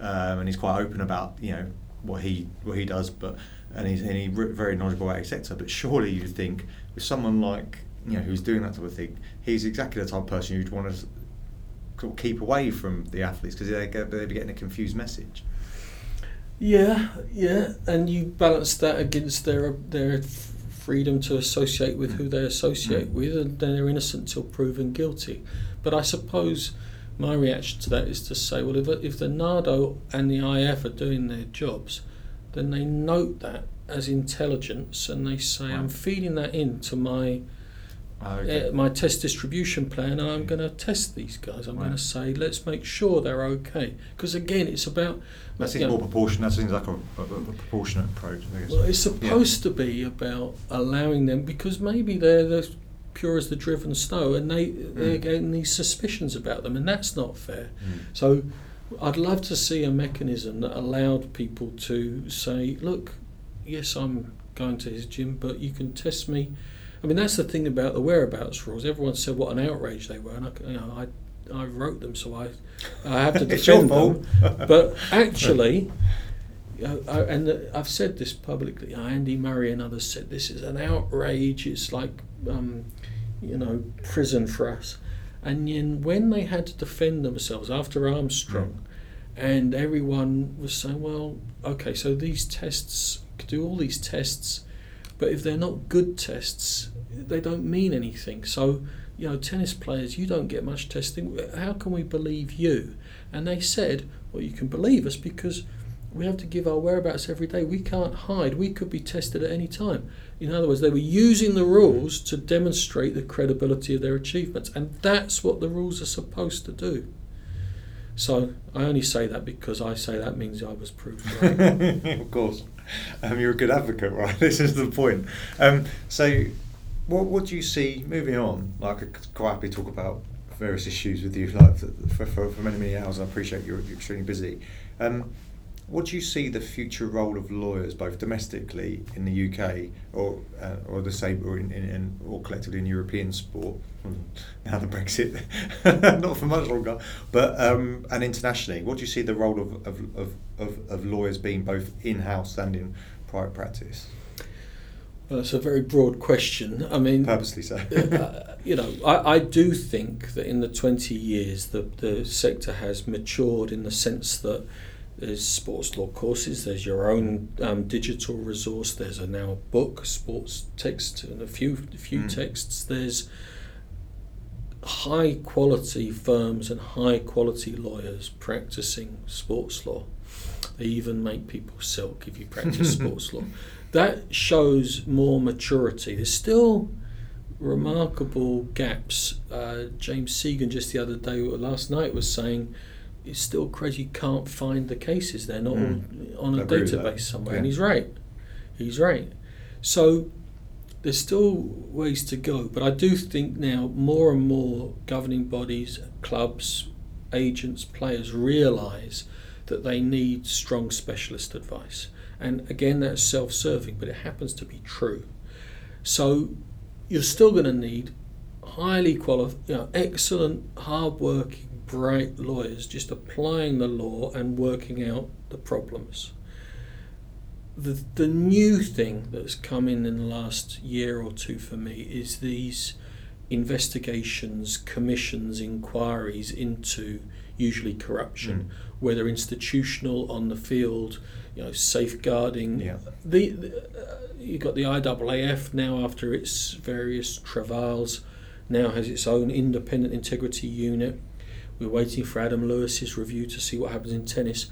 Um, and he's quite open about you know what he what he does, but and he's and he's very knowledgeable about his sector. But surely you think with someone like you know who's doing that type of thing, he's exactly the type of person you'd want to sort of keep away from the athletes because they they'd be getting a confused message. Yeah, yeah, and you balance that against their their freedom to associate with who they associate Mm. with, and they're innocent till proven guilty. But I suppose my reaction to that is to say, well, if if the NADO and the IF are doing their jobs, then they note that as intelligence, and they say, I'm feeding that into my Okay. uh, my test distribution plan, and I'm going to test these guys. I'm going to say, let's make sure they're okay. Because again, it's about that seems more proportionate. That seems like a, a, a proportionate approach. Well, it's supposed to be about allowing them because maybe they're the pure as the driven snow, and they they're Mm. getting these suspicions about them, and that's not fair. Mm. So, I'd love to see a mechanism that allowed people to say, look, yes, I'm going to his gym, but you can test me. I mean, that's the thing about the whereabouts rules. Everyone said what an outrage they were, and I, you know, I, I wrote them, so I, I have to defend them. but actually, I, and I've said this publicly. Andy Murray and others said this is an outrage. It's like, um, you know, prison for us. And then when they had to defend themselves after Armstrong, mm. and everyone was saying, well, okay, so these tests do all these tests, but if they're not good tests, they don't mean anything. So, you know, tennis players, you don't get much testing. How can we believe you? And they said, well, you can believe us because we have to give our whereabouts every day. We can't hide. We could be tested at any time. In other words, they were using the rules to demonstrate the credibility of their achievements, and that's what the rules are supposed to do. So I only say that because I say that means I was proved right. of course, um, you're a good advocate, right? This is the point. Um, so, what what do you see moving on? Like, I could quite happy talk about various issues with you, like for, for, for many many hours. I appreciate you're, you're extremely busy. Um, what do you see the future role of lawyers, both domestically in the UK or uh, or the same, or in, in, or collectively in European sport? Now the Brexit, not for much longer, but um, and internationally, what do you see the role of of, of, of, of lawyers being both in house and in private practice? Well, that's a very broad question. I mean, purposely so. uh, you know, I, I do think that in the 20 years the, the sector has matured in the sense that there's sports law courses. There's your own um, digital resource. There's a now book, sports text, and a few a few mm. texts. There's high quality firms and high quality lawyers practicing sports law. They even make people silk if you practice sports law. That shows more maturity. There's still remarkable gaps. Uh, James Segan just the other day, last night, was saying it's still crazy you can't find the cases. They're not mm. on a database somewhere. Yeah. And he's right. He's right. So there's still ways to go, but I do think now more and more governing bodies, clubs, agents, players realise that they need strong specialist advice. And again, that's self serving, but it happens to be true. So you're still going to need highly qualified, you know, excellent, hard working bright lawyers just applying the law and working out the problems. The, the new thing that's come in in the last year or two for me is these investigations, commissions, inquiries into usually corruption, mm. whether institutional on the field, you know, safeguarding. Yeah. The, the uh, you've got the IAAF now after its various travails, now has its own independent integrity unit we're waiting for Adam Lewis's review to see what happens in tennis.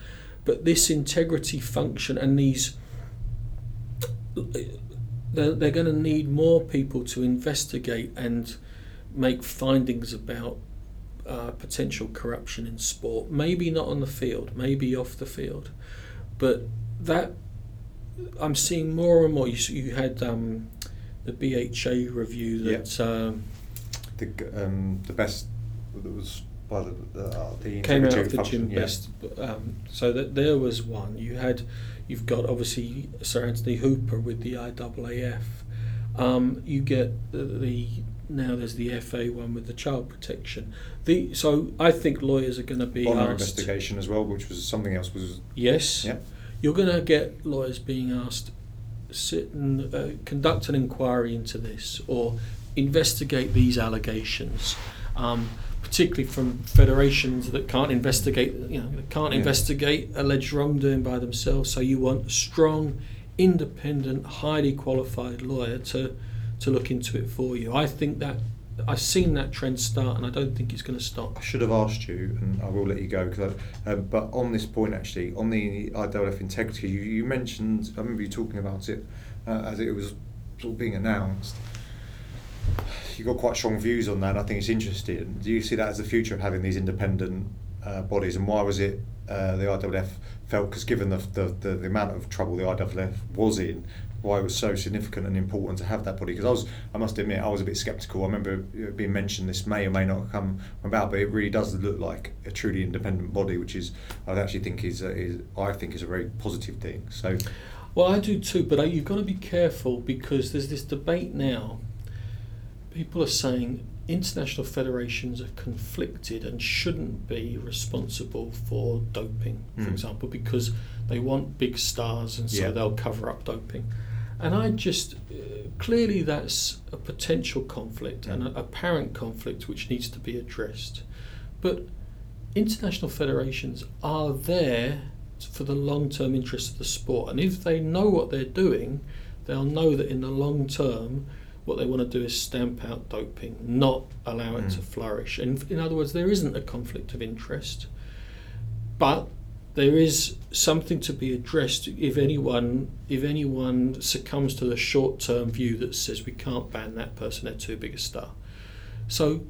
But this integrity function and these, they're, they're going to need more people to investigate and make findings about uh, potential corruption in sport. Maybe not on the field, maybe off the field. But that, I'm seeing more and more. You, you had um, the BHA review that. Yeah. Um, the, um, the best that was by the, uh, the came out of the gym yeah. best. Um, so that there was one. You had, you've got obviously Sir Anthony Hooper with the IAAF. Um, you get the, the now there's the FA one with the child protection. The so I think lawyers are going to be Honour asked, investigation as well, which was something else was yes. Yeah. You're going to get lawyers being asked sit and uh, conduct an inquiry into this or investigate these allegations. Um, particularly from federations that can't investigate, you know, can't yeah. investigate alleged wrongdoing by themselves. So you want a strong, independent, highly qualified lawyer to to look into it for you. I think that I've seen that trend start, and I don't think it's going to stop. I should have asked you, and I will let you go. Cause I, um, but on this point, actually, on the IAAF integrity, you, you mentioned. I remember you talking about it uh, as it was sort of being announced you've got quite strong views on that. I think it's interesting. Do you see that as the future of having these independent uh, bodies, and why was it uh, the IAAF felt? Because given the, the, the, the, amount of trouble the IAAF was in, why it was so significant and important to have that body. Because I was, I must admit, I was a bit sceptical. I remember being mentioned this may or may not come about, but it really does look like a truly independent body, which is I actually think is, a, is I think is a very positive thing. So. Well, I do too, but you've got to be careful because there's this debate now. People are saying international federations are conflicted and shouldn't be responsible for doping, for mm. example, because they want big stars and so yeah. they'll cover up doping. And I just uh, clearly that's a potential conflict yeah. and a apparent conflict which needs to be addressed. But international federations are there for the long term interest of the sport, and if they know what they're doing, they'll know that in the long term what they want to do is stamp out doping, not allow it mm. to flourish. And in other words, there isn't a conflict of interest, but there is something to be addressed if anyone if anyone succumbs to the short term view that says we can't ban that person, they're too big a star. So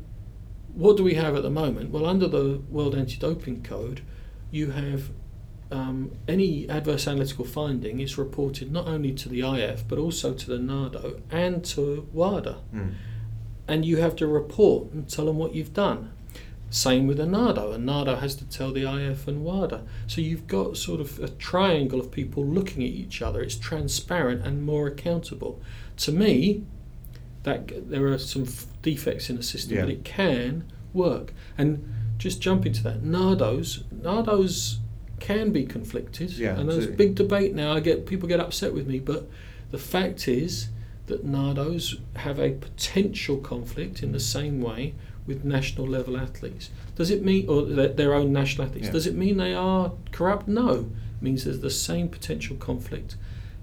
what do we have at the moment? Well, under the World Anti-Doping Code, you have um, any adverse analytical finding is reported not only to the IF but also to the NADO and to WADA. Mm. And you have to report and tell them what you've done. Same with a NADO. A NADO has to tell the IF and WADA. So you've got sort of a triangle of people looking at each other. It's transparent and more accountable. To me, that there are some defects in the system, yeah. but it can work. And just jumping to that, NADOs, NADOs can be conflicted. Yeah, and there's a big debate now. I get people get upset with me, but the fact is that NADOs have a potential conflict in the same way with national level athletes. Does it mean, or their own national athletes? Yeah. Does it mean they are corrupt? No. It means there's the same potential conflict.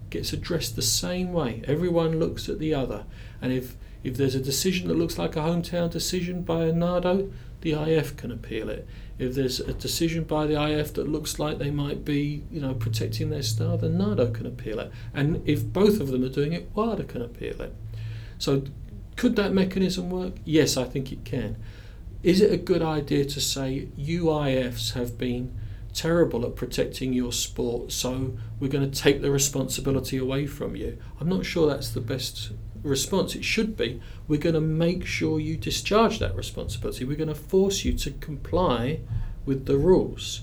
Gets addressed the same way. Everyone looks at the other, and if if there's a decision that looks like a hometown decision by a NADO, the IF can appeal it if there's a decision by the IF that looks like they might be, you know, protecting their star, then NADO can appeal it. And if both of them are doing it, WADA can appeal it. So could that mechanism work? Yes, I think it can. Is it a good idea to say UIFs have been terrible at protecting your sport, so we're going to take the responsibility away from you? I'm not sure that's the best response. It should be we're going to make sure you discharge that responsibility. We're going to force you to comply with the rules.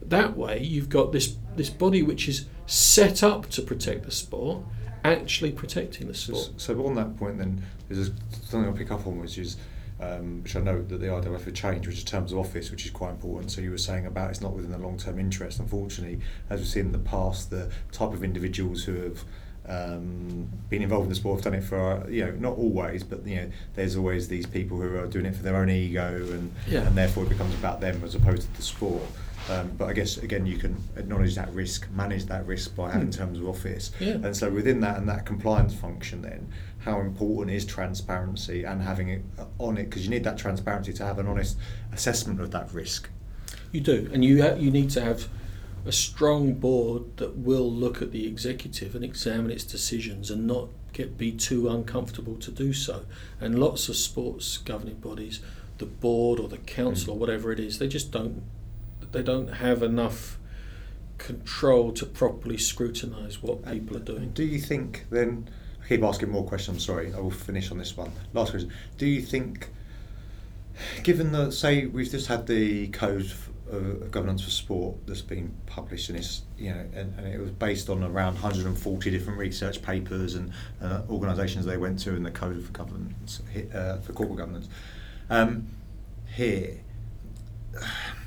That way, you've got this this body which is set up to protect the sport, actually protecting the sport. So, so on that point, then there's something I'll pick up on, which is. Um, which I know that the IAAF have changed, which is terms of office, which is quite important. So you were saying about it's not within the long term interest. Unfortunately, as we've seen in the past, the type of individuals who have um, been involved in the sport, have done it for you know not always, but you know there's always these people who are doing it for their own ego, and yeah. and therefore it becomes about them as opposed to the sport. Um, but I guess again you can acknowledge that risk, manage that risk by having mm. terms of office, yeah. and so within that and that compliance function, then how important is transparency and having it on it because you need that transparency to have an honest assessment of that risk. You do, and you ha- you need to have a strong board that will look at the executive and examine its decisions and not get be too uncomfortable to do so. And lots of sports governing bodies, the board or the council mm. or whatever it is, they just don't they don't have enough control to properly scrutinise what people are doing. Do you think then? I keep asking more questions. I'm sorry. I will finish on this one. Last question. Do you think, given that say we've just had the code of governance for sport that's been published and it's you know and, and, it was based on around 140 different research papers and uh, organisations they went to in the code for governance uh, for corporate governance. Um, here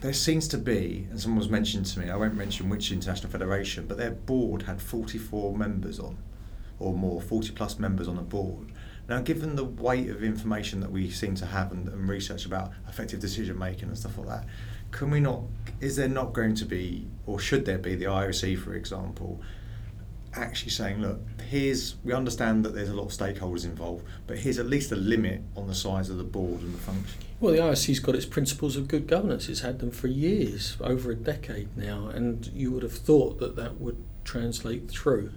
there seems to be and someone was mentioned to me I won't mention which international federation but their board had 44 members on or more 40 plus members on the board. Now, given the weight of information that we seem to have and, and research about effective decision making and stuff like that, can we not? Is there not going to be, or should there be, the IOC, for example, actually saying, look, here's we understand that there's a lot of stakeholders involved, but here's at least a limit on the size of the board and the function. Well, the IOC's got its principles of good governance. It's had them for years, over a decade now, and you would have thought that that would translate through.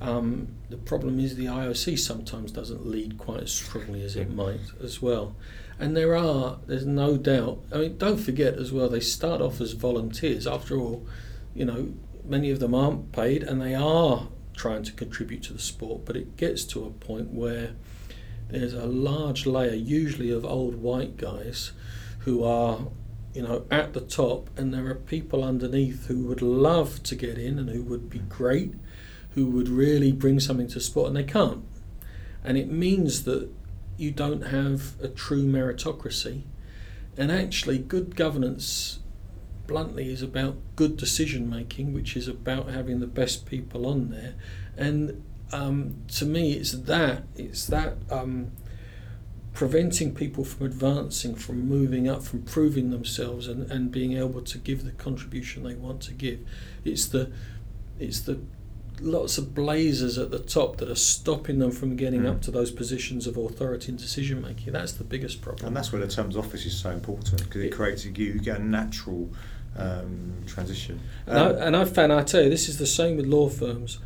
Um, the problem is the IOC sometimes doesn't lead quite as strongly as it might as well. And there are, there's no doubt. I mean, don't forget as well, they start off as volunteers. After all, you know, many of them aren't paid and they are trying to contribute to the sport, but it gets to a point where there's a large layer, usually of old white guys, who are, you know, at the top, and there are people underneath who would love to get in and who would be great, who would really bring something to sport, and they can't. And it means that you don't have a true meritocracy. And actually, good governance, bluntly, is about good decision making, which is about having the best people on there. And um, to me, it's that it's that um, preventing people from advancing, from moving up, from proving themselves, and, and being able to give the contribution they want to give. It's the it's the lots of blazers at the top that are stopping them from getting mm. up to those positions of authority and decision making. That's the biggest problem. And that's where the terms office is so important because it, it creates you, you get a natural um, transition. Um, and, I, and I've found, I tell you, this is the same with law firms.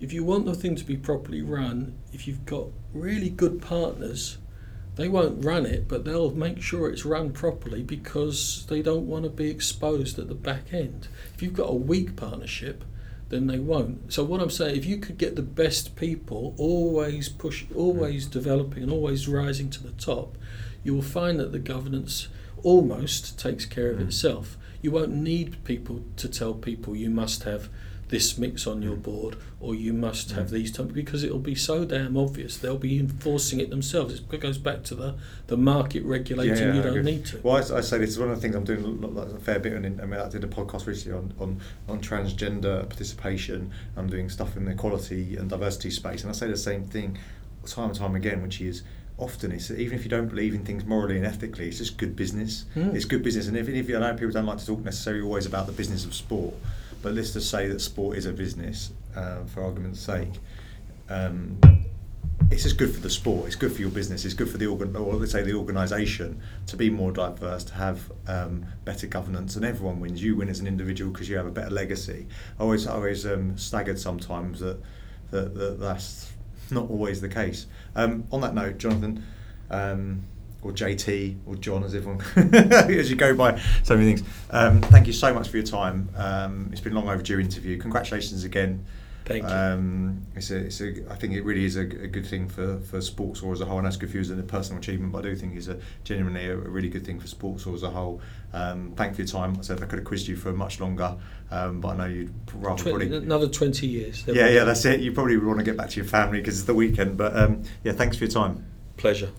If you want the thing to be properly run, if you've got really good partners, they won't run it, but they'll make sure it's run properly because they don't want to be exposed at the back end. If you've got a weak partnership, then they won't. So what I'm saying, if you could get the best people, always push, always developing, and always rising to the top, you will find that the governance almost takes care of mm. itself. You won't need people to tell people you must have this mix on your board or you must have these terms because it'll be so damn obvious. They'll be enforcing it themselves. It goes back to the, the market regulating yeah, you don't need to. Well I, I, say this is one of the things I'm doing a fair bit on I mean I did a podcast recently on, on, on transgender participation. I'm doing stuff in the equality and diversity space and I say the same thing time and time again which is often it's even if you don't believe in things morally and ethically, it's just good business. Mm. It's good business, and if, if you know people don't like to talk necessarily always about the business of sport, but let's just say that sport is a business, uh, for argument's sake. Um, it's just good for the sport. It's good for your business. It's good for the organ, or let's say the organisation, to be more diverse, to have um, better governance, and everyone wins. You win as an individual because you have a better legacy. I always, I always um, staggered sometimes that, that, that that's not always the case. Um, on that note, Jonathan. Or JT or John, as everyone as you go by so many things. Um, thank you so much for your time. Um, it's been a long overdue interview. Congratulations again. Thank you. Um, it's a, it's a, I think it really is a, a, good thing for, for sports or as a whole, and that's good for you as a personal achievement. But I do think it's a genuinely a, a really good thing for sports or as a whole. Um, thank you for your time. I said I could have quizzed you for much longer, um, but I know you'd rather Tw- probably another twenty years. Yeah, yeah, that's it. You probably want to get back to your family because it's the weekend. But um, yeah, thanks for your time. Pleasure.